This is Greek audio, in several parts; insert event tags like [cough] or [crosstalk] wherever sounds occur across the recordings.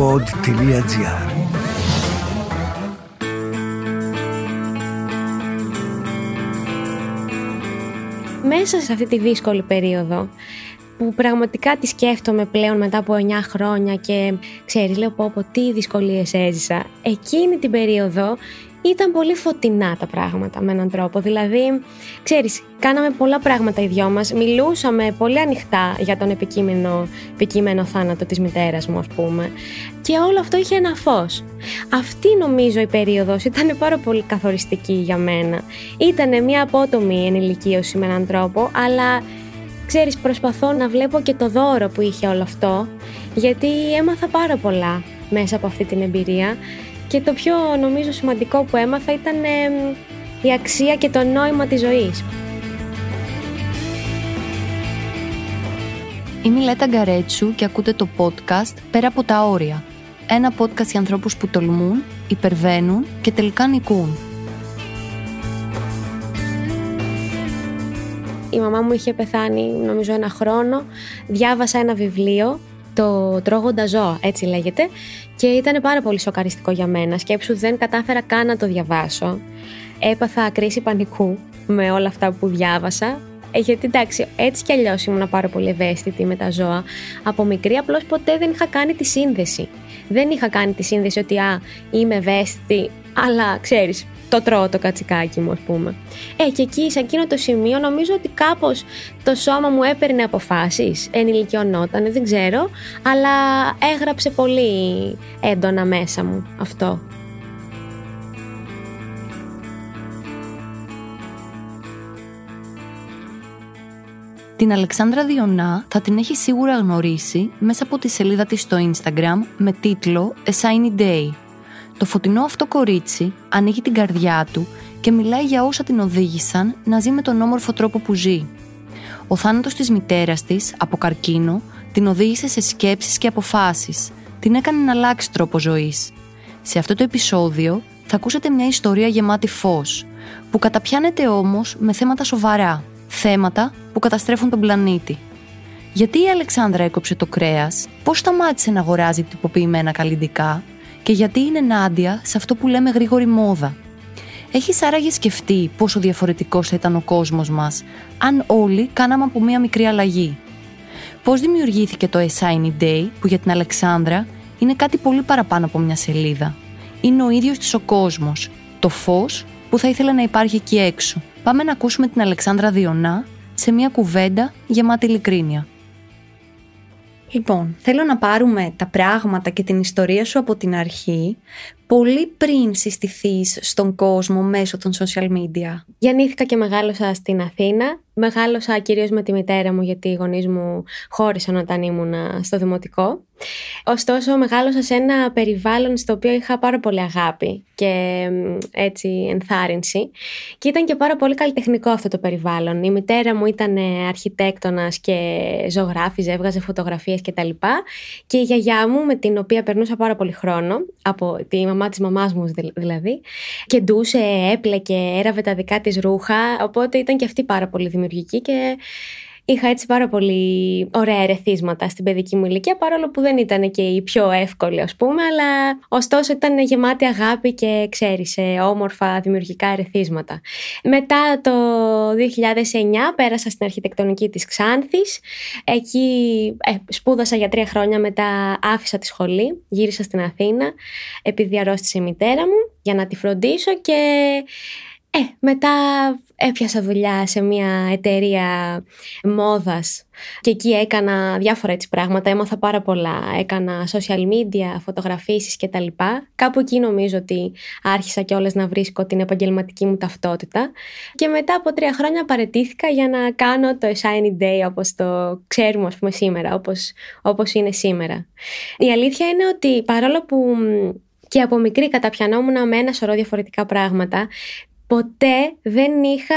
pod.gr Μέσα σε αυτή τη δύσκολη περίοδο που πραγματικά τη σκέφτομαι πλέον μετά από 9 χρόνια και ξέρεις λέω πω, πω τι δυσκολίες έζησα εκείνη την περίοδο ήταν πολύ φωτεινά τα πράγματα με έναν τρόπο. Δηλαδή, ξέρεις, κάναμε πολλά πράγματα οι δυο μας, μιλούσαμε πολύ ανοιχτά για τον επικείμενο, επικείμενο θάνατο της μητέρας μου, ας πούμε. Και όλο αυτό είχε ένα φως. Αυτή νομίζω η περίοδος ήταν πάρα πολύ καθοριστική για μένα. Ήταν μια απότομη ενηλικίωση με έναν τρόπο, αλλά ξέρεις προσπαθώ να βλέπω και το δώρο που είχε όλο αυτό, γιατί έμαθα πάρα πολλά μέσα από αυτή την εμπειρία και το πιο νομίζω σημαντικό που έμαθα ήταν η αξία και το νόημα της ζωής. Είμαι η Λέτα Γκαρέτσου και ακούτε το podcast «Πέρα από τα όρια». Ένα podcast για ανθρώπους που τολμούν, υπερβαίνουν και τελικά νικούν. Η μαμά μου είχε πεθάνει νομίζω ένα χρόνο. Διάβασα ένα βιβλίο το τρώγοντα ζώα, έτσι λέγεται. Και ήταν πάρα πολύ σοκαριστικό για μένα. Σκέψου δεν κατάφερα καν να το διαβάσω. Έπαθα κρίση πανικού με όλα αυτά που διάβασα. Ε, γιατί εντάξει, έτσι κι αλλιώς ήμουν πάρα πολύ ευαίσθητη με τα ζώα. Από μικρή, απλώς ποτέ δεν είχα κάνει τη σύνδεση. Δεν είχα κάνει τη σύνδεση ότι α, είμαι ευαίσθητη, αλλά ξέρεις, το τρώω το κατσικάκι μου, ας πούμε. Ε, και εκεί, σε εκείνο το σημείο, νομίζω ότι κάπως το σώμα μου έπαιρνε αποφάσεις, ενηλικιωνόταν, δεν ξέρω, αλλά έγραψε πολύ έντονα μέσα μου αυτό. Την Αλεξάνδρα Διονά θα την έχει σίγουρα γνωρίσει μέσα από τη σελίδα της στο Instagram με τίτλο A Shiny Day το φωτεινό αυτό κορίτσι ανοίγει την καρδιά του και μιλάει για όσα την οδήγησαν να ζει με τον όμορφο τρόπο που ζει. Ο θάνατος της μητέρας της, από καρκίνο, την οδήγησε σε σκέψεις και αποφάσεις. Την έκανε να αλλάξει τρόπο ζωής. Σε αυτό το επεισόδιο θα ακούσετε μια ιστορία γεμάτη φως, που καταπιάνεται όμως με θέματα σοβαρά. Θέματα που καταστρέφουν τον πλανήτη. Γιατί η Αλεξάνδρα έκοψε το κρέας, πώς σταμάτησε να αγοράζει τυποποιημένα καλλιντικά και γιατί είναι ενάντια σε αυτό που λέμε γρήγορη μόδα; Έχεις άραγε σκεφτεί πόσο διαφορετικός θα ήταν ο κόσμος μας αν όλοι κάναμε από μία μικρή αλλαγή; Πώς δημιουργήθηκε το A Shiny Day, που για την Αλεξάνδρα είναι κάτι πολύ παραπάνω από μια σελίδα; Είναι ο ίδιος της ο κόσμος, το φως που θα ήθελε να υπάρχει εκεί έξω. Πάμε να ακούσουμε την Αλεξάνδρα Διονά σε μια κουβέντα γεμάτη ειλικρίνεια. Λοιπόν, θέλω να πάρουμε τα πράγματα και την ιστορία σου από την αρχή, πολύ πριν συστηθείς στον κόσμο μέσω των social media. Γεννήθηκα και μεγάλωσα στην Αθήνα Μεγάλωσα κυρίως με τη μητέρα μου, γιατί οι γονείς μου χώρισαν όταν ήμουν στο δημοτικό. Ωστόσο, μεγάλωσα σε ένα περιβάλλον στο οποίο είχα πάρα πολύ αγάπη και έτσι ενθάρρυνση. Και ήταν και πάρα πολύ καλλιτεχνικό αυτό το περιβάλλον. Η μητέρα μου ήταν αρχιτέκτονας και ζωγράφιζε, έβγαζε φωτογραφίες κτλ. Και, και η γιαγιά μου, με την οποία περνούσα πάρα πολύ χρόνο, από τη μαμά της μαμάς μου δηλαδή, και ντούσε, έπλεκε, έραβε τα δικά της ρούχα. Οπότε ήταν και αυτή πάρα πολύ δημιουργική και είχα έτσι πάρα πολύ ωραία ερεθίσματα στην παιδική μου ηλικία, παρόλο που δεν ήταν και η πιο εύκολη, ας πούμε, αλλά ωστόσο ήταν γεμάτη αγάπη και ξέρεις, όμορφα δημιουργικά ερεθίσματα. Μετά το 2009 πέρασα στην αρχιτεκτονική της Ξάνθης. Εκεί ε, σπούδασα για τρία χρόνια, μετά άφησα τη σχολή, γύρισα στην Αθήνα, επειδή αρρώστησε η μητέρα μου, για να τη φροντίσω και ε, μετά έπιασα δουλειά σε μια εταιρεία μόδας και εκεί έκανα διάφορα έτσι πράγματα, έμαθα πάρα πολλά. Έκανα social media, φωτογραφίσεις και τα λοιπά. Κάπου εκεί νομίζω ότι άρχισα κιόλας να βρίσκω την επαγγελματική μου ταυτότητα. Και μετά από τρία χρόνια παρετήθηκα για να κάνω το Shiny Day όπως το ξέρουμε ας πούμε σήμερα, όπως, όπως είναι σήμερα. Η αλήθεια είναι ότι παρόλο που και από μικρή καταπιανόμουν με ένα σωρό διαφορετικά πράγματα ποτέ δεν είχα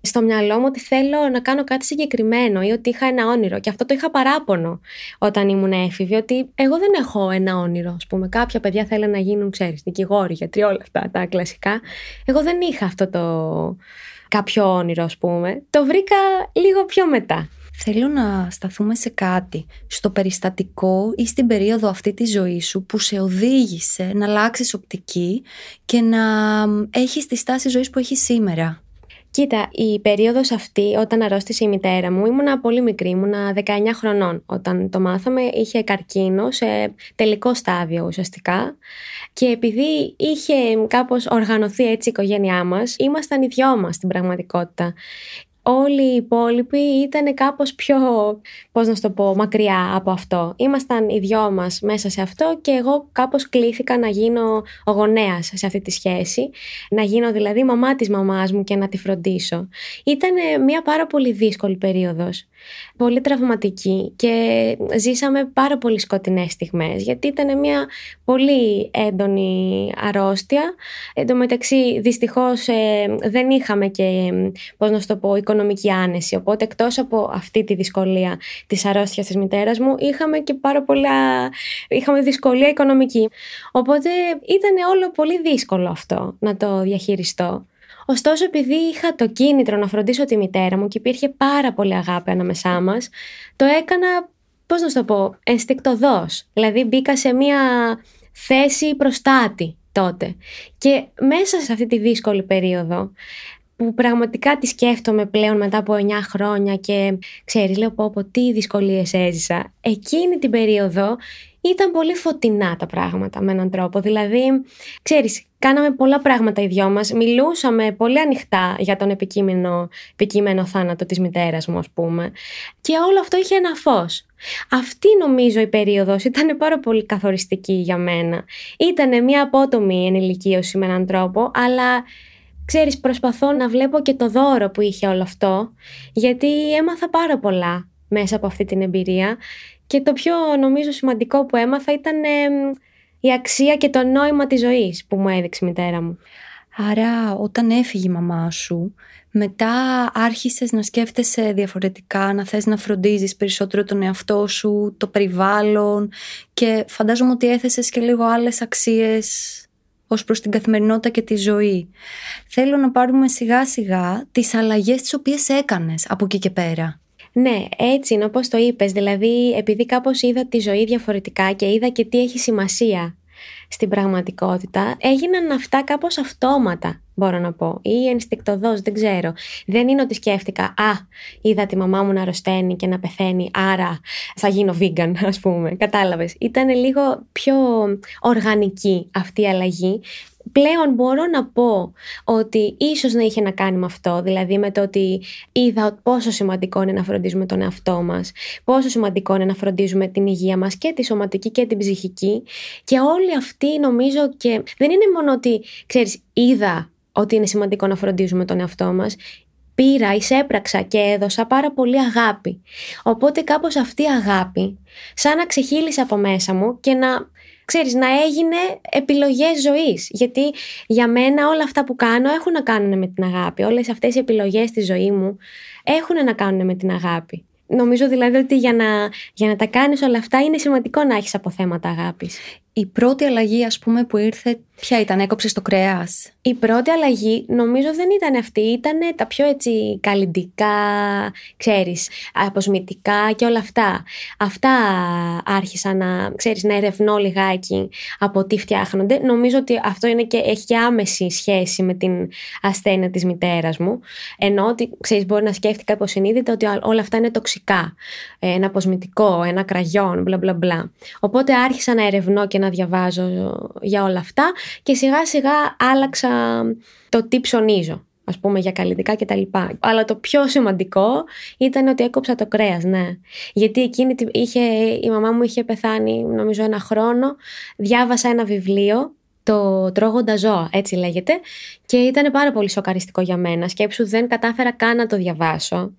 στο μυαλό μου ότι θέλω να κάνω κάτι συγκεκριμένο ή ότι είχα ένα όνειρο. Και αυτό το είχα παράπονο όταν ήμουν έφηβη, ότι εγώ δεν έχω ένα όνειρο. Α πούμε, κάποια παιδιά θέλουν να γίνουν, ξέρεις, δικηγόροι, γιατροί, όλα αυτά τα κλασικά. Εγώ δεν είχα αυτό το κάποιο όνειρο, ας πούμε. Το βρήκα λίγο πιο μετά. Θέλω να σταθούμε σε κάτι, στο περιστατικό ή στην περίοδο αυτή της ζωής σου που σε οδήγησε να αλλάξεις οπτική και να έχεις τη στάση ζωής που έχεις σήμερα. Κοίτα, η περίοδος αυτή όταν αρρώστησε η μητέρα μου ήμουνα πολύ μικρή, ήμουνα 19 χρονών όταν το μάθαμε, είχε καρκίνο σε τελικό στάδιο ουσιαστικά και επειδή είχε κάπως οργανωθεί έτσι η οικογένειά μας, ήμασταν οι δυο μας στην πραγματικότητα όλοι οι υπόλοιποι ήταν κάπως πιο, πώς να το πω, μακριά από αυτό. Ήμασταν οι δυο μας μέσα σε αυτό και εγώ κάπως κλήθηκα να γίνω ο γονέας σε αυτή τη σχέση, να γίνω δηλαδή μαμά της μαμάς μου και να τη φροντίσω. Ήταν μια πάρα πολύ δύσκολη περίοδος πολύ τραυματική και ζήσαμε πάρα πολύ σκοτεινές στιγμές γιατί ήταν μια πολύ έντονη αρρώστια. Εν τω μεταξύ δυστυχώς ε, δεν είχαμε και πώς να το πω οικονομική άνεση οπότε εκτός από αυτή τη δυσκολία της αρρώστιας της μητέρας μου είχαμε και πάρα πολλά είχαμε δυσκολία οικονομική οπότε ήταν όλο πολύ δύσκολο αυτό να το διαχειριστώ. Ωστόσο, επειδή είχα το κίνητρο να φροντίσω τη μητέρα μου και υπήρχε πάρα πολύ αγάπη ανάμεσά μας, το έκανα, πώς να το πω, ενστικτοδός. Δηλαδή, μπήκα σε μια θέση προστάτη τότε. Και μέσα σε αυτή τη δύσκολη περίοδο, που πραγματικά τη σκέφτομαι πλέον μετά από 9 χρόνια και ξέρεις λέω πω, πω τι δυσκολίες έζησα. Εκείνη την περίοδο ήταν πολύ φωτεινά τα πράγματα με έναν τρόπο. Δηλαδή, ξέρεις, κάναμε πολλά πράγματα οι δυο μας, μιλούσαμε πολύ ανοιχτά για τον επικείμενο, επικείμενο θάνατο της μητέρας μου, ας πούμε. Και όλο αυτό είχε ένα φως. Αυτή νομίζω η περίοδος ήταν πάρα πολύ καθοριστική για μένα. Ήταν μια απότομη ενηλικίωση με έναν τρόπο, αλλά ξέρεις προσπαθώ να βλέπω και το δώρο που είχε όλο αυτό, γιατί έμαθα πάρα πολλά μέσα από αυτή την εμπειρία και το πιο νομίζω σημαντικό που έμαθα ήταν η αξία και το νόημα της ζωής που μου έδειξε η μητέρα μου. Άρα όταν έφυγε η μαμά σου, μετά άρχισες να σκέφτεσαι διαφορετικά, να θες να φροντίζεις περισσότερο τον εαυτό σου, το περιβάλλον και φαντάζομαι ότι έθεσες και λίγο άλλες αξίες ως προς την καθημερινότητα και τη ζωή. Θέλω να πάρουμε σιγά σιγά τις αλλαγές τις οποίες έκανες από εκεί και πέρα. Ναι, έτσι είναι όπως το είπες, δηλαδή επειδή κάπως είδα τη ζωή διαφορετικά και είδα και τι έχει σημασία στην πραγματικότητα, έγιναν αυτά κάπως αυτόματα, μπορώ να πω, ή ενστικτοδός, δεν ξέρω. Δεν είναι ότι σκέφτηκα, α, είδα τη μαμά μου να αρρωσταίνει και να πεθαίνει, άρα θα γίνω vegan, ας πούμε, κατάλαβες. Ήταν λίγο πιο οργανική αυτή η αλλαγή πλέον μπορώ να πω ότι ίσως να είχε να κάνει με αυτό, δηλαδή με το ότι είδα πόσο σημαντικό είναι να φροντίζουμε τον εαυτό μας, πόσο σημαντικό είναι να φροντίζουμε την υγεία μας και τη σωματική και την ψυχική και όλοι αυτοί νομίζω και δεν είναι μόνο ότι, ξέρεις, είδα ότι είναι σημαντικό να φροντίζουμε τον εαυτό μας, πήρα, εισέπραξα και έδωσα πάρα πολύ αγάπη. Οπότε κάπως αυτή η αγάπη σαν να ξεχύλισε από μέσα μου και να ξέρεις, να έγινε επιλογές ζωής. Γιατί για μένα όλα αυτά που κάνω έχουν να κάνουν με την αγάπη. Όλες αυτές οι επιλογές στη ζωή μου έχουν να κάνουν με την αγάπη. Νομίζω δηλαδή ότι για να, για να τα κάνεις όλα αυτά είναι σημαντικό να έχεις αποθέματα αγάπης. Η πρώτη αλλαγή ας πούμε που ήρθε ποια ήταν, έκοψες το κρέας; Η πρώτη αλλαγή νομίζω δεν ήταν αυτή, ήταν τα πιο έτσι καλλιντικά, ξέρεις, αποσμητικά και όλα αυτά. Αυτά άρχισα να, ξέρεις, να ερευνώ λιγάκι από τι φτιάχνονται. Νομίζω ότι αυτό είναι και, έχει και άμεση σχέση με την ασθένεια της μητέρας μου. Ενώ ότι, ξέρεις, μπορεί να σκέφτηκα υποσυνείδητα ότι όλα αυτά είναι τοξικά. Ένα αποσμητικό, ένα κραγιόν, μπλα μπλα μπλα. Οπότε άρχισα να ερευνώ και να διαβάζω για όλα αυτά και σιγά σιγά άλλαξα το τι ψωνίζω ας πούμε για καλλιτικά και τα λοιπά. Αλλά το πιο σημαντικό ήταν ότι έκοψα το κρέας, ναι. Γιατί εκείνη είχε, η μαμά μου είχε πεθάνει νομίζω ένα χρόνο, διάβασα ένα βιβλίο το τρώγοντα ζώα, έτσι λέγεται. Και ήταν πάρα πολύ σοκαριστικό για μένα. Σκέψου δεν κατάφερα καν να το διαβάσω.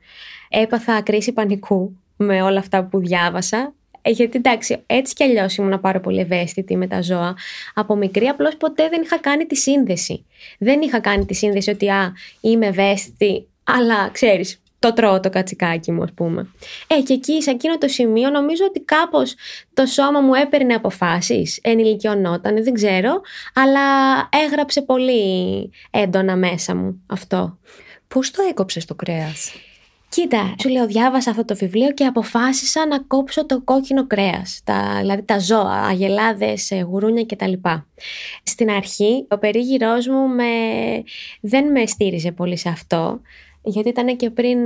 Έπαθα κρίση πανικού με όλα αυτά που διάβασα. Ε, γιατί εντάξει, έτσι κι αλλιώς ήμουν πάρα πολύ ευαίσθητη με τα ζώα. Από μικρή, απλώς ποτέ δεν είχα κάνει τη σύνδεση. Δεν είχα κάνει τη σύνδεση ότι α, είμαι ευαίσθητη, αλλά ξέρεις, το τρώω το κατσικάκι μου, ας πούμε. Ε, και εκεί, σε εκείνο το σημείο, νομίζω ότι κάπως το σώμα μου έπαιρνε αποφάσεις, ενηλικιωνόταν, δεν ξέρω, αλλά έγραψε πολύ έντονα μέσα μου αυτό. Πώς το έκοψες το κρέας, Κοίτα, σου λέω, διάβασα αυτό το βιβλίο και αποφάσισα να κόψω το κόκκινο κρέας. Δηλαδή τα ζώα, αγελάδες, ε, γουρούνια κτλ. Στην αρχή, ο περίγυρός μου με... δεν με στήριζε πολύ σε αυτό γιατί ήταν και πριν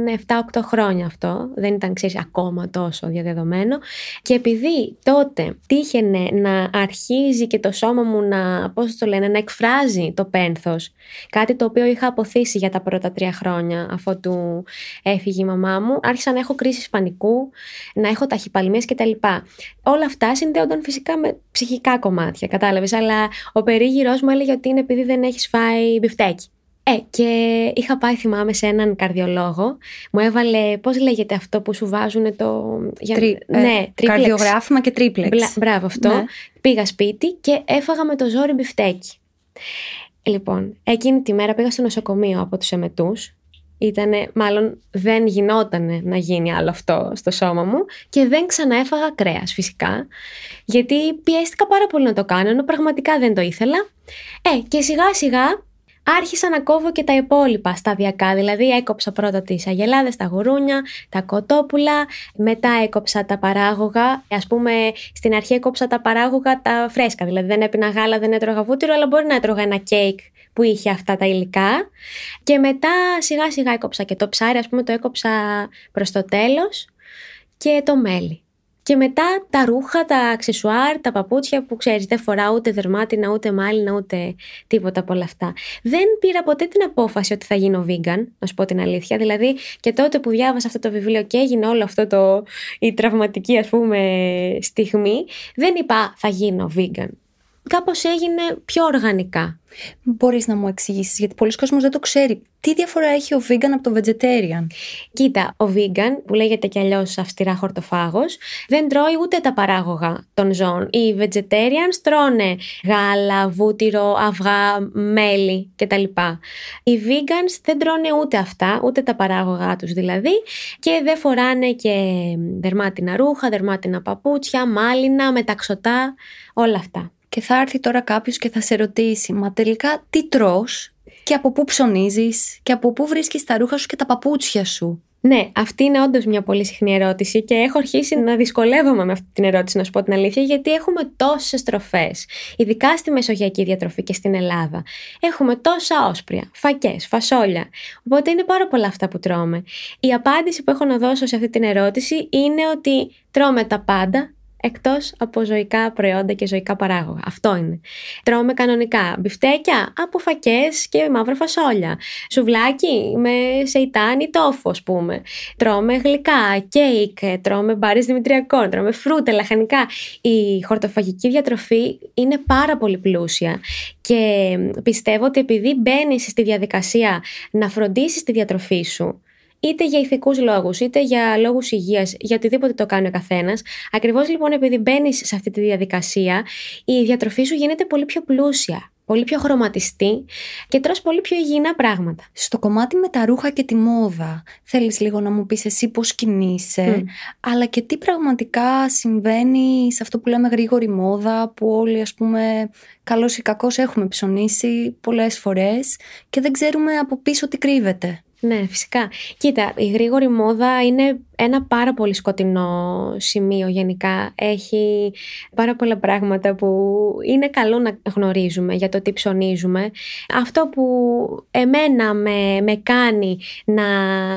7-8 χρόνια αυτό, δεν ήταν ξέρεις ακόμα τόσο διαδεδομένο και επειδή τότε τύχαινε να αρχίζει και το σώμα μου να, πώς το λένε, να εκφράζει το πένθος, κάτι το οποίο είχα αποθήσει για τα πρώτα τρία χρόνια αφού του έφυγε η μαμά μου, άρχισα να έχω κρίσεις πανικού, να έχω ταχυπαλμίες κτλ. Όλα αυτά συνδέονταν φυσικά με ψυχικά κομμάτια, κατάλαβες, αλλά ο περίγυρός μου έλεγε ότι είναι επειδή δεν έχεις φάει μπιφτέκι. Ε, και είχα πάει, θυμάμαι, σε έναν καρδιολόγο. Μου έβαλε, πώς λέγεται αυτό που σου βάζουν το. Για... Τρι... Ε, ναι, καρδιογράφημα και τρίπλεξ. μπράβο, αυτό. Ναι. Πήγα σπίτι και έφαγα με το ζόρι μπιφτέκι. Λοιπόν, εκείνη τη μέρα πήγα στο νοσοκομείο από τους εμετούς. Ήτανε, μάλλον δεν γινόταν να γίνει άλλο αυτό στο σώμα μου και δεν ξαναέφαγα κρέας φυσικά γιατί πιέστηκα πάρα πολύ να το κάνω ενώ πραγματικά δεν το ήθελα. Ε, και σιγά σιγά άρχισα να κόβω και τα υπόλοιπα σταδιακά. Δηλαδή έκοψα πρώτα τις αγελάδες, τα γουρούνια, τα κοτόπουλα, μετά έκοψα τα παράγωγα. Ας πούμε στην αρχή έκοψα τα παράγωγα τα φρέσκα, δηλαδή δεν έπινα γάλα, δεν έτρωγα βούτυρο, αλλά μπορεί να έτρωγα ένα κέικ που είχε αυτά τα υλικά. Και μετά σιγά σιγά έκοψα και το ψάρι, ας πούμε το έκοψα προς το τέλος και το μέλι. Και μετά τα ρούχα, τα αξεσουάρ, τα παπούτσια που ξέρεις δεν φοράω ούτε δερμάτινα, ούτε μάλινα, ούτε τίποτα από όλα αυτά. Δεν πήρα ποτέ την απόφαση ότι θα γίνω vegan, να σου πω την αλήθεια. Δηλαδή και τότε που διάβασα αυτό το βιβλίο και έγινε όλο αυτό το, η τραυματική ας πούμε στιγμή, δεν είπα θα γίνω vegan κάπως έγινε πιο οργανικά. Μπορείς να μου εξηγήσεις, γιατί πολλοί κόσμος δεν το ξέρει. Τι διαφορά έχει ο vegan από το vegetarian? Κοίτα, ο vegan, που λέγεται κι αλλιώς αυστηρά χορτοφάγος, δεν τρώει ούτε τα παράγωγα των ζώων. Οι vegetarians τρώνε γάλα, βούτυρο, αυγά, μέλι κτλ. Οι vegans δεν τρώνε ούτε αυτά, ούτε τα παράγωγά τους δηλαδή και δεν φοράνε και δερμάτινα ρούχα, δερμάτινα παπούτσια, μάλινα, μεταξωτά, όλα αυτά και θα έρθει τώρα κάποιος και θα σε ρωτήσει «Μα τελικά τι τρως και από πού ψωνίζεις και από πού βρίσκεις τα ρούχα σου και τα παπούτσια σου». Ναι, αυτή είναι όντως μια πολύ συχνή ερώτηση και έχω αρχίσει να δυσκολεύομαι με αυτή την ερώτηση, να σου πω την αλήθεια, γιατί έχουμε τόσες τροφέ, ειδικά στη μεσογειακή διατροφή και στην Ελλάδα. Έχουμε τόσα όσπρια, φακές, φασόλια. Οπότε είναι πάρα πολλά αυτά που τρώμε. Η απάντηση που έχω να δώσω σε αυτή την ερώτηση είναι ότι τρώμε τα πάντα, Εκτός από ζωικά προϊόντα και ζωικά παράγωγα. Αυτό είναι. Τρώμε κανονικά μπιφτέκια από φακές και μαύρα φασόλια. Σουβλάκι με σεϊτάν ή τόφο, ας πούμε. Τρώμε γλυκά, κέικ, τρώμε μπάρε δημητριακών, τρώμε φρούτα, λαχανικά. Η χορτοφαγική διατροφή είναι πάρα πολύ πλούσια και πιστεύω ότι επειδή μπαίνεις στη διαδικασία να φροντίσεις τη διατροφή σου είτε για ηθικούς λόγους, είτε για λόγους υγείας, για οτιδήποτε το κάνει ο καθένας. Ακριβώς λοιπόν επειδή μπαίνεις σε αυτή τη διαδικασία, η διατροφή σου γίνεται πολύ πιο πλούσια, πολύ πιο χρωματιστή και τρως πολύ πιο υγιεινά πράγματα. Στο κομμάτι με τα ρούχα και τη μόδα, θέλεις λίγο να μου πεις εσύ πώς κινείσαι, αλλά και τι πραγματικά συμβαίνει σε αυτό που λέμε γρήγορη μόδα, που όλοι ας πούμε καλώς ή κακώς έχουμε ψωνίσει πολλές φορές και δεν ξέρουμε από πίσω τι κρύβεται. Ναι, φυσικά. Κοίτα, η γρήγορη μόδα είναι ένα πάρα πολύ σκοτεινό σημείο γενικά. Έχει πάρα πολλά πράγματα που είναι καλό να γνωρίζουμε για το τι ψωνίζουμε. Αυτό που εμένα με, με κάνει να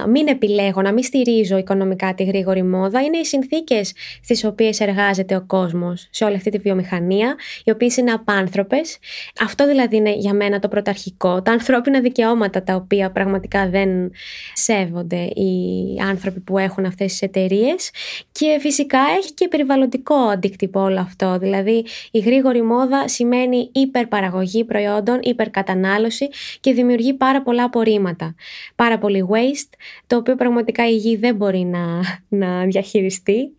μην επιλέγω, να μην στηρίζω οικονομικά τη γρήγορη μόδα είναι οι συνθήκες στις οποίες εργάζεται ο κόσμος σε όλη αυτή τη βιομηχανία, οι οποίες είναι απάνθρωπες. Αυτό δηλαδή είναι για μένα το πρωταρχικό, τα ανθρώπινα δικαιώματα τα οποία πραγματικά δεν σέβονται οι άνθρωποι που έχουν αυτές τις εταιρείες και φυσικά έχει και περιβαλλοντικό αντίκτυπο όλο αυτό. Δηλαδή η γρήγορη μόδα σημαίνει υπερπαραγωγή προϊόντων, υπερκατανάλωση και δημιουργεί πάρα πολλά απορρίμματα. Πάρα πολύ waste, το οποίο πραγματικά η γη δεν μπορεί να, να διαχειριστεί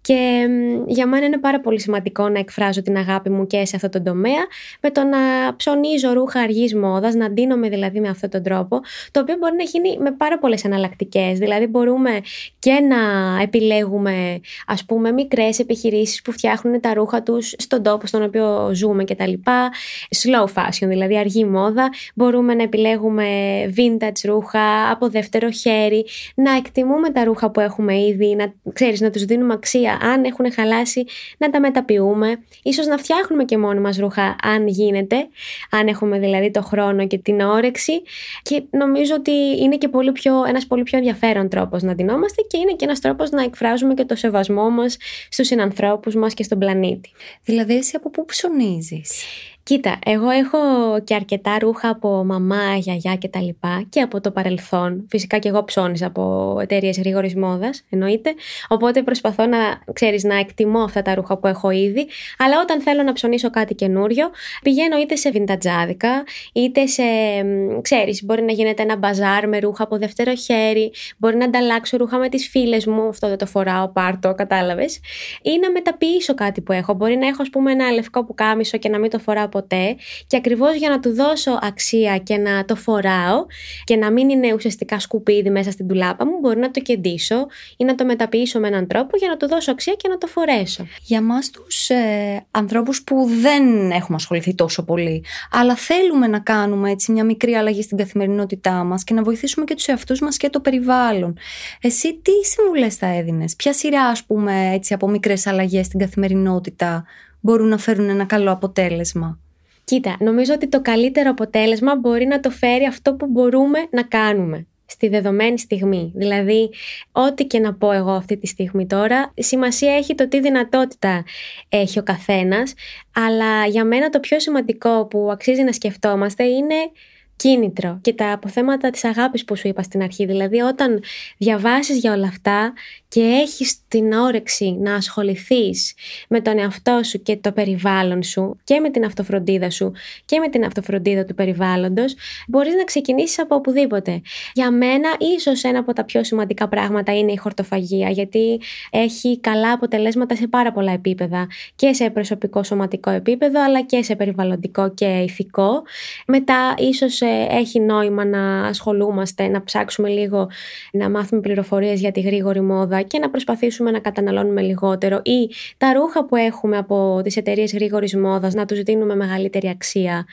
και για μένα είναι πάρα πολύ σημαντικό να εκφράζω την αγάπη μου και σε αυτό το τομέα με το να ψωνίζω ρούχα αργής μόδας, να ντύνομαι δηλαδή με αυτόν τον τρόπο, το οποίο μπορεί να γίνει με πάρα πολλές εναλλακτικές. Δηλαδή, μπορούμε και να επιλέγουμε, ας πούμε, μικρές επιχειρήσεις που φτιάχνουν τα ρούχα τους στον τόπο στον οποίο ζούμε κτλ. Slow fashion, δηλαδή αργή μόδα. Μπορούμε να επιλέγουμε vintage ρούχα από δεύτερο χέρι, να εκτιμούμε τα ρούχα που έχουμε ήδη, να, ξέρεις, να τους δίνουμε αξία. Αν έχουν χαλάσει, να τα μεταποιούμε. Ίσως να φτιάχνουμε και μόνοι μας ρούχα, αν γίνεται, αν έχουμε δηλαδή το χρόνο και την όρεξη. Και νομίζω ότι είναι και πολύ πιο, ένας πολύ πιο ενδιαφέρον τρόπος να ντυνόμαστε και είναι και ένας τρόπος να εκφράζουμε και το σεβασμό μας στους συνανθρώπους μας και στον πλανήτη. Δηλαδή εσύ από πού ψωνίζεις; Κοίτα, εγώ έχω και αρκετά ρούχα από μαμά, γιαγιά και τα λοιπά και από το παρελθόν. Φυσικά και εγώ ψώνιζα από εταιρείες γρήγορης μόδας, εννοείται. Οπότε προσπαθώ να, ξέρεις, να εκτιμώ αυτά τα ρούχα που έχω ήδη. Αλλά όταν θέλω να ψωνίσω κάτι καινούριο, πηγαίνω είτε σε βιντατζάδικα, είτε σε, ξέρεις, μπορεί να γίνεται ένα μπαζάρ με ρούχα από δεύτερο χέρι, μπορεί να ανταλλάξω ρούχα με τις φίλες μου, αυτό δεν το φοράω, πάρτο, κατάλαβες. Ή να μεταποιήσω κάτι που έχω. Μπορεί να έχω, ας πούμε, ένα λευκό που κάμισο και να μην το φοράω ποτέ και ακριβώς για να του δώσω αξία και να το φοράω και να μην είναι ουσιαστικά σκουπίδι μέσα στην τουλάπα μου μπορεί να το κεντήσω ή να το μεταποιήσω με έναν τρόπο για να του δώσω αξία και να το φορέσω. Για μας τους ε, ανθρώπους που δεν έχουμε ασχοληθεί τόσο πολύ αλλά θέλουμε να κάνουμε έτσι μια μικρή αλλαγή στην καθημερινότητά μας και να βοηθήσουμε και τους εαυτούς μας και το περιβάλλον. Εσύ τι συμβουλές θα έδινες, ποια σειρά ας πούμε έτσι από μικρές αλλαγές στην καθημερινότητα μπορούν να φέρουν ένα καλό αποτέλεσμα; Κοίτα, νομίζω ότι το καλύτερο αποτέλεσμα μπορεί να το φέρει αυτό που μπορούμε να κάνουμε στη δεδομένη στιγμή. Δηλαδή, ό,τι και να πω εγώ αυτή τη στιγμή τώρα, σημασία έχει το τι δυνατότητα έχει ο καθένας, αλλά για μένα το πιο σημαντικό που αξίζει να σκεφτόμαστε είναι κίνητρο και τα αποθέματα της αγάπης που σου είπα στην αρχή. Δηλαδή όταν διαβάσεις για όλα αυτά και έχεις την όρεξη να ασχοληθείς με τον εαυτό σου και το περιβάλλον σου και με την αυτοφροντίδα σου και με την αυτοφροντίδα του περιβάλλοντος μπορείς να ξεκινήσεις από οπουδήποτε. Για μένα ίσως ένα από τα πιο σημαντικά πράγματα είναι η χορτοφαγία γιατί έχει καλά αποτελέσματα σε πάρα πολλά επίπεδα και σε προσωπικό σωματικό επίπεδο αλλά και σε περιβαλλοντικό και ηθικό. Μετά ίσως ε, έχει νόημα να ασχολούμαστε, να ψάξουμε λίγο να μάθουμε πληροφορίες για τη γρήγορη μόδα και να προσπαθήσουμε να καταναλώνουμε λιγότερο ή τα ρούχα που έχουμε από τις εταιρείες γρήγορης μόδας να τους δίνουμε μεγαλύτερη αξία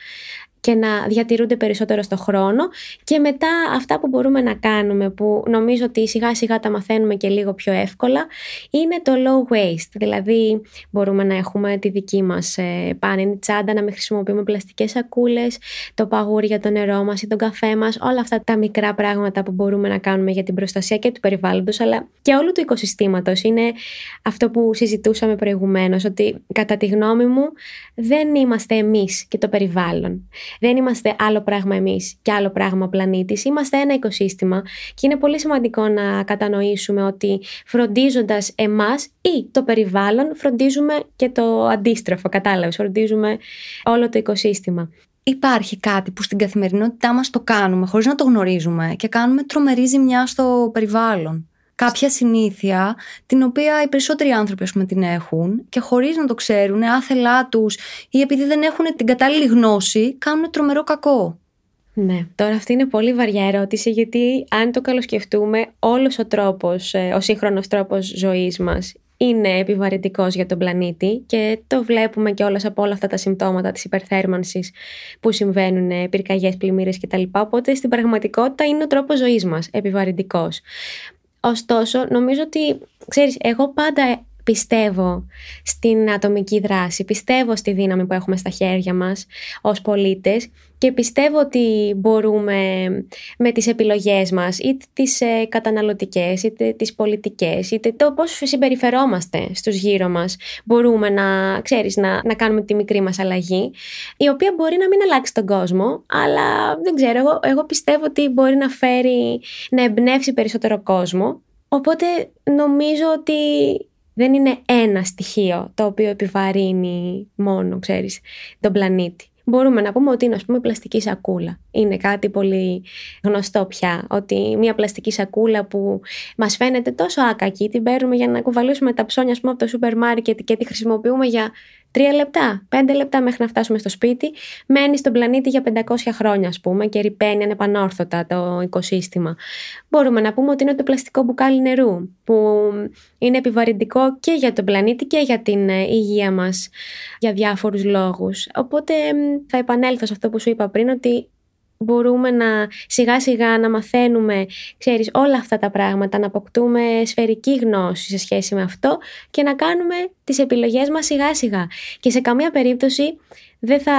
και να διατηρούνται περισσότερο στο χρόνο. Και μετά αυτά που μπορούμε να κάνουμε που νομίζω ότι σιγά σιγά τα μαθαίνουμε και λίγο πιο εύκολα είναι το low waste. Δηλαδή μπορούμε να έχουμε τη δική μας ε, πάνινη τσάντα να μην χρησιμοποιούμε πλαστικές σακούλες το παγούρι για το νερό μας ή τον καφέ μας. Όλα αυτά τα μικρά πράγματα που μπορούμε να κάνουμε για την προστασία και του περιβάλλοντος αλλά και όλου του οικοσυστήματος. Είναι αυτό που συζητούσαμε προηγουμένως ότι κατά τη γνώμη μου δεν είμαστε εμείς και το περιβάλλον δεν είμαστε άλλο πράγμα εμείς και άλλο πράγμα ο πλανήτης. Είμαστε ένα οικοσύστημα και είναι πολύ σημαντικό να κατανοήσουμε ότι φροντίζοντας εμάς ή το περιβάλλον, φροντίζουμε και το αντίστροφο. Κατάλαβες, φροντίζουμε όλο το οικοσύστημα. Υπάρχει κάτι που στην καθημερινότητά μας το κάνουμε χωρίς να το γνωρίζουμε και κάνουμε τρομερή ζημιά στο περιβάλλον κάποια συνήθεια την οποία οι περισσότεροι άνθρωποι ας πούμε, την έχουν και χωρίς να το ξέρουν, άθελά τους ή επειδή δεν έχουν την κατάλληλη γνώση, κάνουν τρομερό κακό. Ναι, τώρα αυτή είναι πολύ βαριά ερώτηση γιατί αν το καλοσκεφτούμε όλος ο τρόπος, ε, ο σύγχρονος τρόπος ζωής μας είναι επιβαρυντικός για τον πλανήτη και το βλέπουμε και όλες από όλα αυτά τα συμπτώματα της υπερθέρμανσης που συμβαίνουν, ε, πυρκαγιές, πλημμύρες κτλ. Οπότε στην πραγματικότητα είναι ο τρόπος ζωής μας επιβαρυντικός. Ωστόσο, νομίζω ότι, ξέρεις, εγώ πάντα πιστεύω στην ατομική δράση, πιστεύω στη δύναμη που έχουμε στα χέρια μας ως πολίτες και πιστεύω ότι μπορούμε με τις επιλογές μας, είτε τις ε, καταναλωτικές, είτε τις πολιτικές, είτε το πώς συμπεριφερόμαστε στους γύρω μας, μπορούμε να, ξέρεις, να, να κάνουμε τη μικρή μας αλλαγή, η οποία μπορεί να μην αλλάξει τον κόσμο, αλλά δεν ξέρω, εγώ, εγώ πιστεύω ότι μπορεί να φέρει, να εμπνεύσει περισσότερο κόσμο, οπότε νομίζω ότι δεν είναι ένα στοιχείο το οποίο επιβαρύνει μόνο, ξέρεις, τον πλανήτη. μπορούμε να πούμε ότι είναι ας πούμε πλαστική σακούλα. Είναι κάτι πολύ γνωστό πια, ότι μια πλαστική σακούλα που μας φαίνεται τόσο άκακη, την παίρνουμε για να κουβαλήσουμε τα ψώνια πούμε, από το σούπερ μάρκετ και τη χρησιμοποιούμε για τρία λεπτά, πέντε λεπτά μέχρι να φτάσουμε στο σπίτι, μένει στον πλανήτη για 500 χρόνια, ας πούμε, και ρηπαίνει ανεπανόρθωτα το οικοσύστημα. Μπορούμε να πούμε ότι είναι το πλαστικό μπουκάλι νερού, που είναι επιβαρυντικό και για τον πλανήτη και για την ε, υγεία μας για διάφορους λόγους. Οπότε θα επανέλθω σε αυτό που σου είπα πριν, ότι μπορούμε να σιγά σιγά να μαθαίνουμε, ξέρεις, όλα αυτά τα πράγματα, να αποκτούμε σφαιρική γνώση σε σχέση με αυτό και να κάνουμε τις επιλογές μας σιγά σιγά. Και σε καμία περίπτωση δεν θα,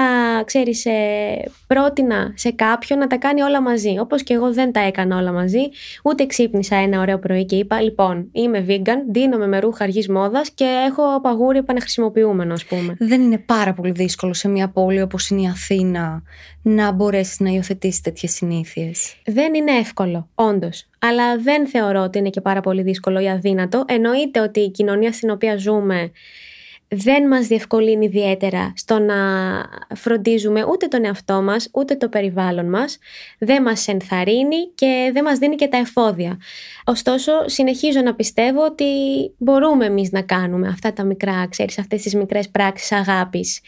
ξέρεις, ε, πρότεινα σε κάποιον να τα κάνει όλα μαζί. Όπως και εγώ δεν τα έκανα όλα μαζί, ούτε ξύπνησα ένα ωραίο πρωί και είπα, λοιπόν, είμαι vegan, δίνομαι με ρούχα αργής μόδας και έχω παγούρι επαναχρησιμοποιούμενο, ας πούμε. Δεν είναι πάρα πολύ δύσκολο σε μια πόλη όπως είναι η Αθήνα να μπορέσεις να υιοθετήσεις τέτοιες συνήθειες. Δεν είναι εύκολο, όντως. Αλλά δεν θεωρώ ότι είναι και πάρα πολύ δύσκολο ή αδύνατο. Εννοείται ότι η κοινωνία στην οποία ζούμε δεν μας διευκολύνει ιδιαίτερα στο να φροντίζουμε ούτε τον εαυτό μας, ούτε το περιβάλλον μας, δεν μας ενθαρρύνει και δεν μας δίνει και τα εφόδια. Ωστόσο, συνεχίζω να πιστεύω ότι μπορούμε εμείς να κάνουμε αυτά τα μικρά, ξέρεις, αυτές τις μικρές πράξεις αγάπης.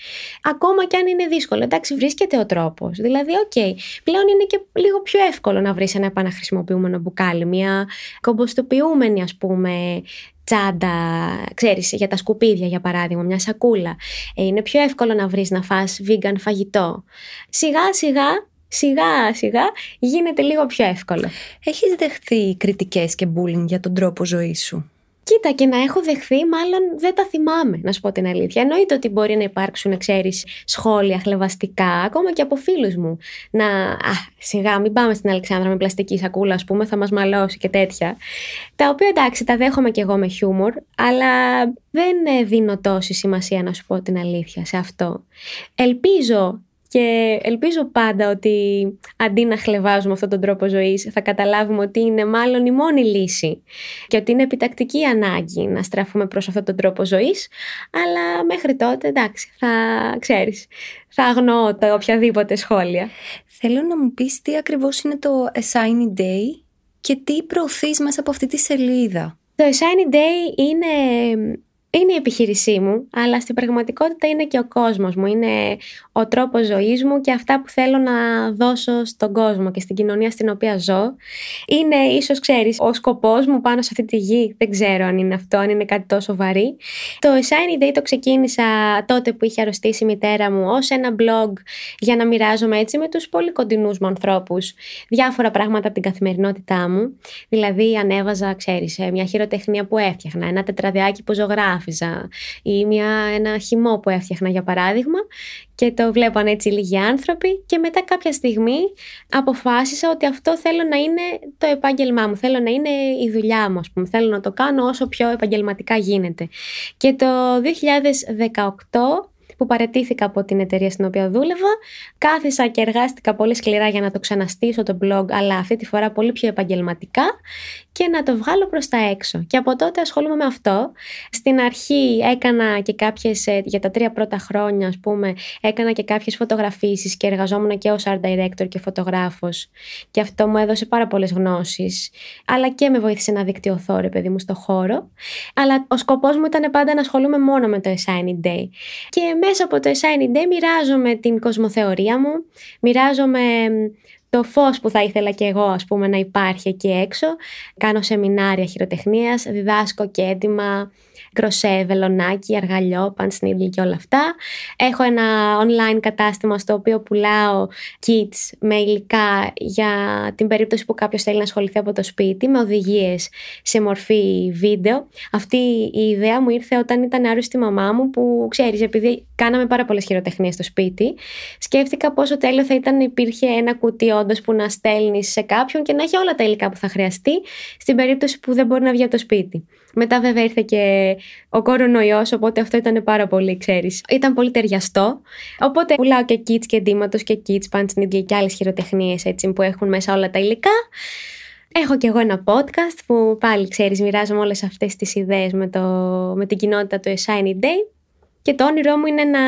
Ακόμα και αν είναι δύσκολο, εντάξει, βρίσκεται ο τρόπος. Δηλαδή, OK, okay, πλέον είναι και λίγο πιο εύκολο να βρεις ένα επαναχρησιμοποιούμενο μπουκάλι, μια κομποστοποιούμενη, ας πούμε, τσάντα, ξέρεις, για τα σκουπίδια για παράδειγμα, μια σακούλα. Ε, είναι πιο εύκολο να βρεις να φας vegan φαγητό. Σιγά σιγά, σιγά σιγά γίνεται λίγο πιο εύκολο. Έχεις δεχθεί κριτικές και bullying για τον τρόπο ζωής σου; Κοίτα, και να έχω δεχθεί, μάλλον δεν τα θυμάμαι, να σου πω την αλήθεια. Εννοείται ότι μπορεί να υπάρξουν, ξέρεις, σχόλια χλεβαστικά, ακόμα και από φίλους μου. Να. Α, σιγά, μην πάμε στην Αλεξάνδρα με πλαστική σακούλα, ας πούμε, θα μας μαλώσει και τέτοια. Τα οποία εντάξει, τα δέχομαι κι εγώ με χιούμορ, αλλά δεν δίνω τόση σημασία, να σου πω την αλήθεια, σε αυτό. Ελπίζω και ελπίζω πάντα ότι αντί να χλεβάζουμε αυτόν τον τρόπο ζωής θα καταλάβουμε ότι είναι μάλλον η μόνη λύση και ότι είναι επιτακτική ανάγκη να στραφούμε προς αυτόν τον τρόπο ζωής αλλά μέχρι τότε εντάξει θα ξέρεις θα αγνοώ τα οποιαδήποτε σχόλια. Θέλω να μου πεις τι ακριβώς είναι το A Shiny Day και τι προωθείς μέσα από αυτή τη σελίδα. Το A Shiny Day είναι είναι η επιχείρησή μου, αλλά στην πραγματικότητα είναι και ο κόσμος μου, είναι ο τρόπος ζωής μου και αυτά που θέλω να δώσω στον κόσμο και στην κοινωνία στην οποία ζω. Είναι ίσως, ξέρεις, ο σκοπός μου πάνω σε αυτή τη γη, δεν ξέρω αν είναι αυτό, αν είναι κάτι τόσο βαρύ. Το Shiny Day το ξεκίνησα τότε που είχε αρρωστήσει η μητέρα μου ως ένα blog για να μοιράζομαι έτσι με τους πολύ κοντινούς μου ανθρώπους διάφορα πράγματα από την καθημερινότητά μου. Δηλαδή ανέβαζα, ξέρεις, μια χειροτεχνία που έφτιαχνα, ένα τετραδιάκι που ζωγράφω ή μια, ένα χυμό που έφτιαχνα για παράδειγμα και το βλέπαν έτσι λίγοι άνθρωποι και μετά κάποια στιγμή αποφάσισα ότι αυτό θέλω να είναι το επάγγελμά μου, θέλω να είναι η δουλειά μου, ας πούμε. θέλω να το κάνω όσο πιο επαγγελματικά γίνεται. Και το 2018 που παρετήθηκα από την εταιρεία στην οποία δούλευα. Κάθισα και εργάστηκα πολύ σκληρά για να το ξαναστήσω το blog, αλλά αυτή τη φορά πολύ πιο επαγγελματικά και να το βγάλω προς τα έξω. Και από τότε ασχολούμαι με αυτό. Στην αρχή έκανα και κάποιες, ε, για τα τρία πρώτα χρόνια ας πούμε, έκανα και κάποιες φωτογραφίσεις και εργαζόμουν και ως art director και φωτογράφος. Και αυτό μου έδωσε πάρα πολλές γνώσεις, αλλά και με βοήθησε να δικτυωθώ ρε παιδί μου στο χώρο. Αλλά ο σκοπός μου ήταν πάντα να ασχολούμαι μόνο με το Shiny Day. Και μέσα από το Shiny Day μοιράζομαι την κοσμοθεωρία μου, μοιράζομαι το φως που θα ήθελα και εγώ ας πούμε να υπάρχει εκεί έξω. Κάνω σεμινάρια χειροτεχνίας, διδάσκω και έντοιμα κροσέ, βελονάκι, αργαλιό, πανσνίδλι και όλα αυτά. Έχω ένα online κατάστημα στο οποίο πουλάω kits με υλικά για την περίπτωση που κάποιος θέλει να ασχοληθεί από το σπίτι, με οδηγίες σε μορφή βίντεο. Αυτή η ιδέα μου ήρθε όταν ήταν άρρωστη η μαμά μου, που ξέρεις, επειδή κάναμε πάρα πολλές χειροτεχνίες στο σπίτι, σκέφτηκα πόσο τέλειο θα ήταν να υπήρχε ένα κουτί όντως που να στέλνεις σε κάποιον και να έχει όλα τα υλικά που θα χρειαστεί στην περίπτωση που δεν μπορεί να βγει από το σπίτι. Μετά βέβαια ήρθε και ο κορονοϊός, οπότε αυτό ήταν πάρα πολύ, ξέρεις. Ήταν πολύ ταιριαστό. Οπότε πουλάω και kits και εντύματος και kits, punch needle και άλλες χειροτεχνίες έτσι που έχουν μέσα όλα τα υλικά. Έχω και εγώ ένα podcast που πάλι ξέρεις μοιράζομαι όλες αυτές τις ιδέες με, το, με την κοινότητα του A Shiny Day και το όνειρό μου είναι να,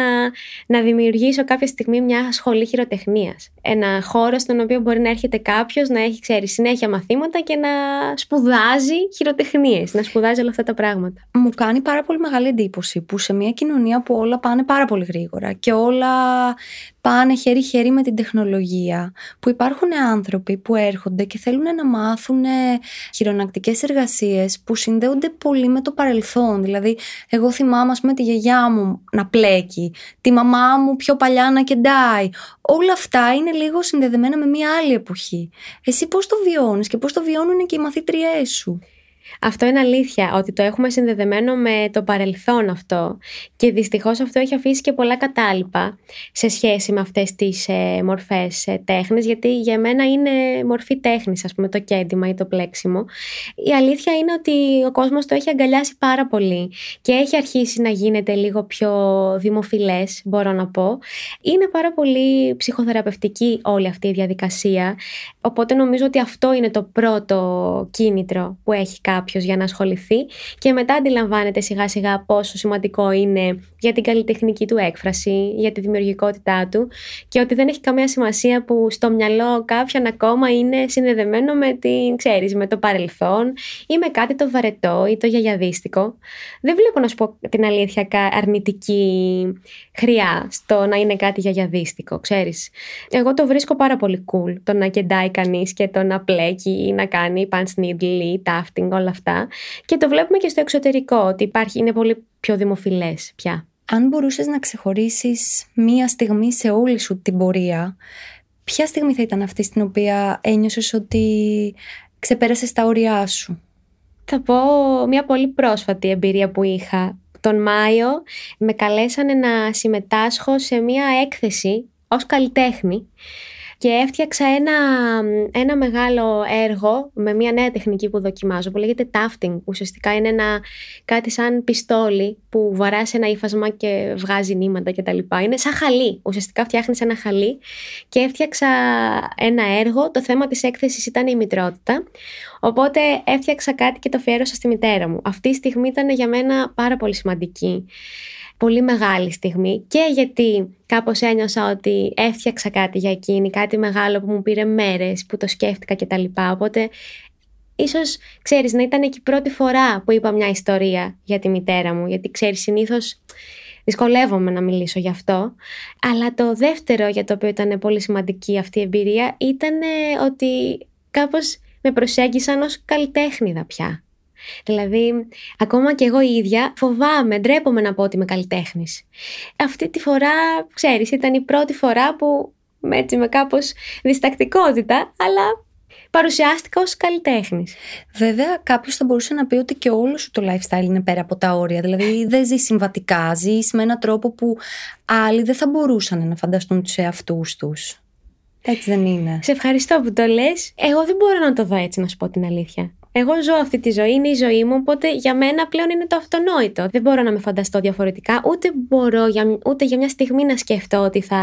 να δημιουργήσω κάποια στιγμή μια σχολή χειροτεχνίας. Ένα χώρο στον οποίο μπορεί να έρχεται κάποιος, να έχει ξέρει συνέχεια μαθήματα και να σπουδάζει χειροτεχνίες, να σπουδάζει όλα αυτά τα πράγματα. Μου κάνει πάρα πολύ μεγάλη εντύπωση που σε μια κοινωνία που όλα πάνε πάρα πολύ γρήγορα και όλα πάνε χέρι-χέρι με την τεχνολογία, που υπάρχουν άνθρωποι που έρχονται και θέλουν να μάθουν χειρονακτικές εργασίες που συνδέονται πολύ με το παρελθόν. Δηλαδή, εγώ θυμάμαι, ας πούμε, τη γιαγιά μου να πλέκει, τη μαμά μου πιο παλιά να κεντάει. Όλα αυτά είναι λίγο συνδεδεμένα με μια άλλη εποχή. Εσύ πώς το βιώνεις και πώς το βιώνουν και οι μαθήτριές σου; Αυτό είναι αλήθεια, ότι το έχουμε συνδεδεμένο με το παρελθόν αυτό και δυστυχώς αυτό έχει αφήσει και πολλά κατάλοιπα σε σχέση με αυτές τις ε, μορφές ε, τέχνης, γιατί για μένα είναι μορφή τέχνης, ας πούμε, το κέντημα ή το πλέξιμο. Η αλήθεια είναι ότι ο κόσμος το έχει αγκαλιάσει πάρα πολύ και έχει αρχίσει να γίνεται λίγο πιο δημοφιλές, μπορώ να πω. Είναι πάρα πολύ ψυχοθεραπευτική όλη αυτή η διαδικασία, οπότε νομίζω ότι αυτό είναι το πρώτο κίνητρο που έχει κάποιος για να ασχοληθεί και μετά αντιλαμβάνεται σιγά σιγά πόσο σημαντικό είναι για την καλλιτεχνική του έκφραση, για τη δημιουργικότητά του και ότι δεν έχει καμία σημασία που στο μυαλό κάποιον ακόμα είναι συνδεδεμένο με, την, ξέρεις, με το παρελθόν ή με κάτι το βαρετό ή το γιαγιαδίστικο. Δεν βλέπω να σου πω την αλήθεια αρνητική χρειά στο να είναι κάτι γιαγιαδίστικο, ξέρεις. Εγώ το βρίσκω πάρα πολύ cool το να κεντάει κανείς και το να πλέκει ή να κάνει punch needle ή tafting, όλα αυτά. Και το βλέπουμε και στο εξωτερικό, ότι υπάρχει, είναι πολύ πιο δημοφιλές πια. Αν μπορούσες να ξεχωρίσεις μία στιγμή σε όλη σου την πορεία, ποια στιγμή θα ήταν αυτή στην οποία ένιωσες ότι ξεπέρασες τα όρια σου; Θα πω μια πολύ πρόσφατη εμπειρία που είχα. Τον Μάιο με καλέσανε να συμμετάσχω σε μια έκθεση ως καλλιτέχνη και έφτιαξα ένα, ένα μεγάλο έργο με μια νέα τεχνική που δοκιμάζω που λέγεται tafting. Ουσιαστικά είναι ένα, κάτι σαν πιστόλι που βαράς ένα ύφασμα και βγάζει νήματα κτλ. Είναι σαν χαλί. Ουσιαστικά φτιάχνεις ένα χαλί και έφτιαξα ένα έργο. Το θέμα της έκθεσης ήταν η μητρότητα. Οπότε έφτιαξα κάτι και το αφιέρωσα στη μητέρα μου. Αυτή η στιγμή ήταν για μένα πάρα πολύ σημαντική πολύ μεγάλη στιγμή και γιατί κάπως ένιωσα ότι έφτιαξα κάτι για εκείνη, κάτι μεγάλο που μου πήρε μέρες, που το σκέφτηκα κτλ. Οπότε ίσως, ξέρεις, να ήταν εκεί πρώτη φορά που είπα μια ιστορία για τη μητέρα μου, γιατί ξέρεις, συνήθως δυσκολεύομαι να μιλήσω γι' αυτό. Αλλά το δεύτερο για το οποίο ήταν πολύ σημαντική αυτή η εμπειρία ήταν ότι κάπως με προσέγγισαν ως καλλιτέχνηδα πια. Δηλαδή, ακόμα και εγώ η ίδια φοβάμαι, ντρέπομαι να πω ότι είμαι καλλιτέχνης. Αυτή τη φορά, ξέρεις, ήταν η πρώτη φορά που έτσι με κάπως διστακτικότητα, αλλά παρουσιάστηκα ως καλλιτέχνης. Βέβαια, κάποιος θα μπορούσε να πει ότι και όλο σου το lifestyle είναι πέρα από τα όρια. Δηλαδή, [laughs] δεν ζεις συμβατικά, ζεις με έναν τρόπο που άλλοι δεν θα μπορούσαν να φανταστούν τους εαυτούς τους. Έτσι δεν είναι. Σε ευχαριστώ που το λες. Εγώ δεν μπορώ να το δω έτσι, να σου πω την αλήθεια. Εγώ ζω αυτή τη ζωή, είναι η ζωή μου, οπότε για μένα πλέον είναι το αυτονόητο. Δεν μπορώ να με φανταστώ διαφορετικά, ούτε μπορώ για, ούτε για μια στιγμή να σκεφτώ ότι θα,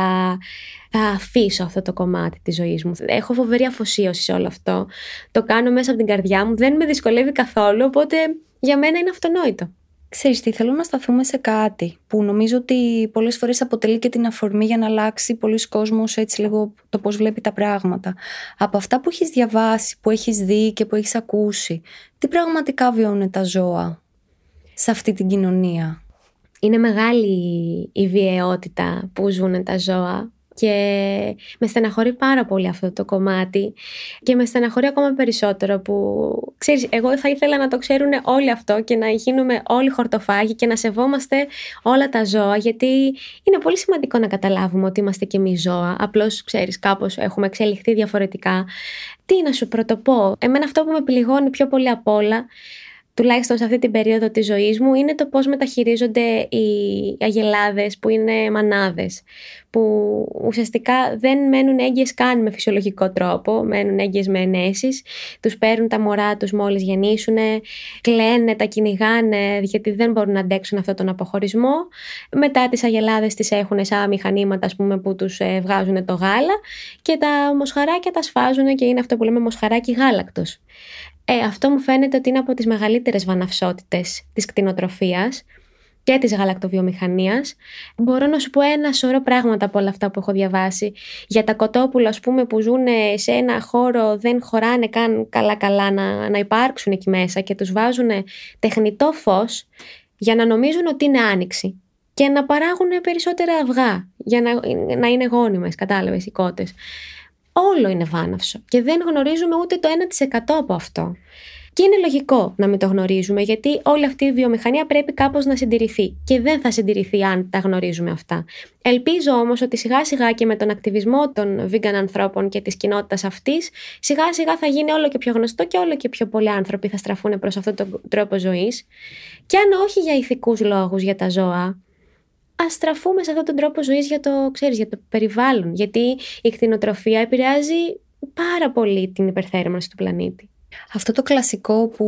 θα αφήσω αυτό το κομμάτι της ζωής μου. Έχω φοβερή αφοσίωση σε όλο αυτό. Το κάνω μέσα από την καρδιά μου, δεν με δυσκολεύει καθόλου, οπότε για μένα είναι αυτονόητο. Ξέρεις τι, θέλω να σταθούμε σε κάτι που νομίζω ότι πολλές φορές αποτελεί και την αφορμή για να αλλάξει πολλοί κόσμος έτσι λίγο το πώς βλέπει τα πράγματα. Από αυτά που έχεις διαβάσει, που έχεις δει και που έχεις ακούσει, τι πραγματικά βιώνουν τα ζώα σε αυτή την κοινωνία; Είναι μεγάλη η βιαιότητα που ζουν τα ζώα και με στεναχωρεί πάρα πολύ αυτό το κομμάτι. Και με στεναχωρεί ακόμα περισσότερο που ξέρεις εγώ θα ήθελα να το ξέρουν όλοι αυτό και να γίνουμε όλοι χορτοφάγοι και να σεβόμαστε όλα τα ζώα γιατί είναι πολύ σημαντικό να καταλάβουμε ότι είμαστε και εμείς ζώα. Απλώς ξέρεις κάπως έχουμε εξελιχθεί διαφορετικά. Τι να σου πρωτοπώ; Εμένα αυτό που με πληγώνει πιο πολύ απ' όλα τουλάχιστον σε αυτή την περίοδο της ζωής μου, είναι το πώς μεταχειρίζονται οι αγελάδες που είναι μανάδες, που ουσιαστικά δεν μένουν έγκυες καν με φυσιολογικό τρόπο, μένουν έγκυες με ενέσεις, τους παίρνουν τα μωρά τους μόλις γεννήσουν, κλαίνε, τα κυνηγάνε γιατί δεν μπορούν να αντέξουν αυτόν τον αποχωρισμό. Μετά τις αγελάδες τις έχουν σαν μηχανήματα ας πούμε, που τους ε, βγάζουν το γάλα και τα μοσχαράκια τα σφάζουν και είναι αυτό που λέμε μοσχαράκι γάλακτος. Ε, αυτό μου φαίνεται ότι είναι από τις μεγαλύτερες βαναυσότητες της κτηνοτροφίας και και της γαλακτοβιομηχανίας. Μπορώ να σου πω ένα σωρό πράγματα από όλα αυτά που έχω διαβάσει. Για τα κοτόπουλα, ας πούμε, που ζουν σε ένα χώρο, δεν χωράνε καν καλά-καλά να, να υπάρξουν εκεί μέσα και τους βάζουν τεχνητό φως για να νομίζουν ότι είναι άνοιξη και να παράγουν περισσότερα αυγά για να, να είναι γόνιμες, κατάλαβες, οι κότες. Όλο είναι βάναυσο και δεν γνωρίζουμε ούτε το 1% από αυτό. Και είναι λογικό να μην το γνωρίζουμε, γιατί όλη αυτή η βιομηχανία πρέπει κάπως να συντηρηθεί και δεν θα συντηρηθεί αν τα γνωρίζουμε αυτά. Ελπίζω όμως ότι σιγά σιγά και με τον ακτιβισμό των vegan ανθρώπων και της κοινότητας αυτής, σιγά σιγά θα γίνει όλο και πιο γνωστό και όλο και πιο πολλοί άνθρωποι θα στραφούν προς αυτόν τον τρόπο ζωής. Και αν όχι για ηθικούς λόγους για τα ζώα, ας στραφούμε σε αυτόν τον τρόπο ζωής για το, ξέρεις, για το περιβάλλον. Γιατί η κτηνοτροφία επηρεάζει πάρα πολύ την υπερθέρμανση του πλανήτη. Αυτό το κλασικό που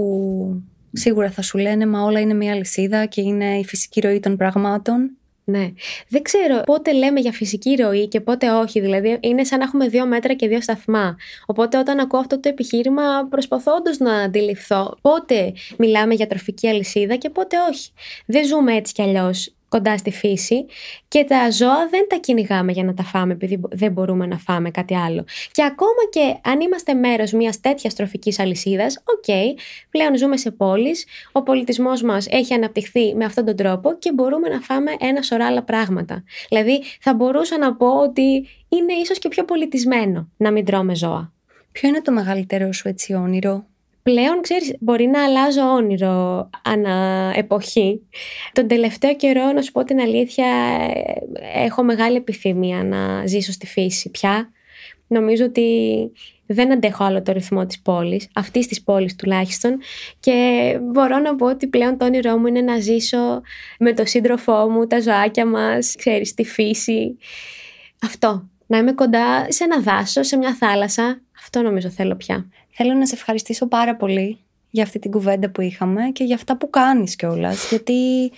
σίγουρα θα σου λένε μα όλα είναι μια λυσίδα και είναι η φυσική ροή των πραγμάτων. Ναι. Δεν ξέρω πότε λέμε για φυσική ροή και πότε όχι. Δηλαδή, είναι σαν να έχουμε δύο μέτρα και δύο σταθμά. Οπότε, όταν ακούω αυτό το επιχείρημα, προσπαθώ όντω να αντιληφθώ πότε μιλάμε για τροφική αλυσίδα και πότε όχι. Δεν ζούμε έτσι κι αλλιώς κοντά στη φύση και τα ζώα δεν τα κυνηγάμε για να τα φάμε επειδή δεν μπορούμε να φάμε κάτι άλλο. Και ακόμα και αν είμαστε μέρος μιας τέτοιας τροφικής αλυσίδας, OK, okay, πλέον ζούμε σε πόλεις, ο πολιτισμός μας έχει αναπτυχθεί με αυτόν τον τρόπο και μπορούμε να φάμε ένα σωρό άλλα πράγματα. Δηλαδή θα μπορούσα να πω ότι είναι ίσως και πιο πολιτισμένο να μην τρώμε ζώα. Ποιο είναι το μεγαλύτερο σου έτσι όνειρο; Πλέον, ξέρεις, μπορεί να αλλάζω όνειρο ανά εποχή. Τον τελευταίο καιρό, να σου πω την αλήθεια, έχω μεγάλη επιθυμία να ζήσω στη φύση πια. Νομίζω ότι δεν αντέχω άλλο το ρυθμό της πόλης, αυτής της πόλης τουλάχιστον και μπορώ να πω ότι πλέον το όνειρό μου είναι να ζήσω με το σύντροφό μου, τα ζωάκια μας, ξέρεις, στη φύση. Αυτό, να είμαι κοντά σε ένα δάσος, σε μια θάλασσα, αυτό νομίζω θέλω πια. Θέλω να σε ευχαριστήσω πάρα πολύ για αυτή την κουβέντα που είχαμε και για αυτά που κάνεις κιόλας. γιατί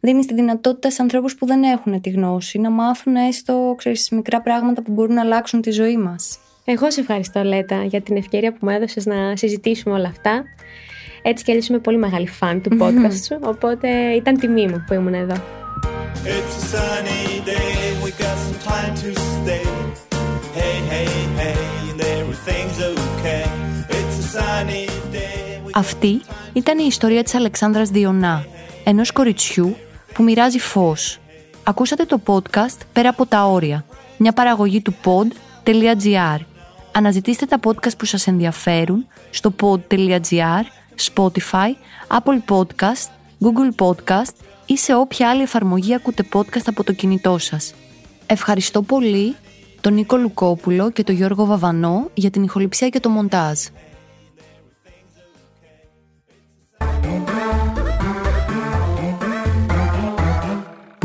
δίνεις τη δυνατότητα σε ανθρώπους που δεν έχουν τη γνώση να μάθουν έστω ξέρεις, μικρά πράγματα που μπορούν να αλλάξουν τη ζωή μας. Εγώ σε ευχαριστώ Λέτα για την ευκαιρία που μου έδωσες να συζητήσουμε όλα αυτά. Έτσι κι αλλιώς είμαι πολύ μεγάλη φαν του [laughs] podcast σου, οπότε ήταν τιμή μου που ήμουν εδώ. It's a sunny Αυτή ήταν η ιστορία της Αλεξάνδρας Διονά, ενός κοριτσιού που μοιράζει φως. Ακούσατε το podcast «Πέρα από τα όρια», μια παραγωγή του pod.gr. Αναζητήστε τα podcast που σας ενδιαφέρουν στο pod.gr, Spotify, Apple Podcast, Google Podcast ή σε όποια άλλη εφαρμογή ακούτε podcast από το κινητό σας. Ευχαριστώ πολύ τον Νίκο Λουκόπουλο και τον Γιώργο Βαβανό για την ηχοληψία και το μοντάζ.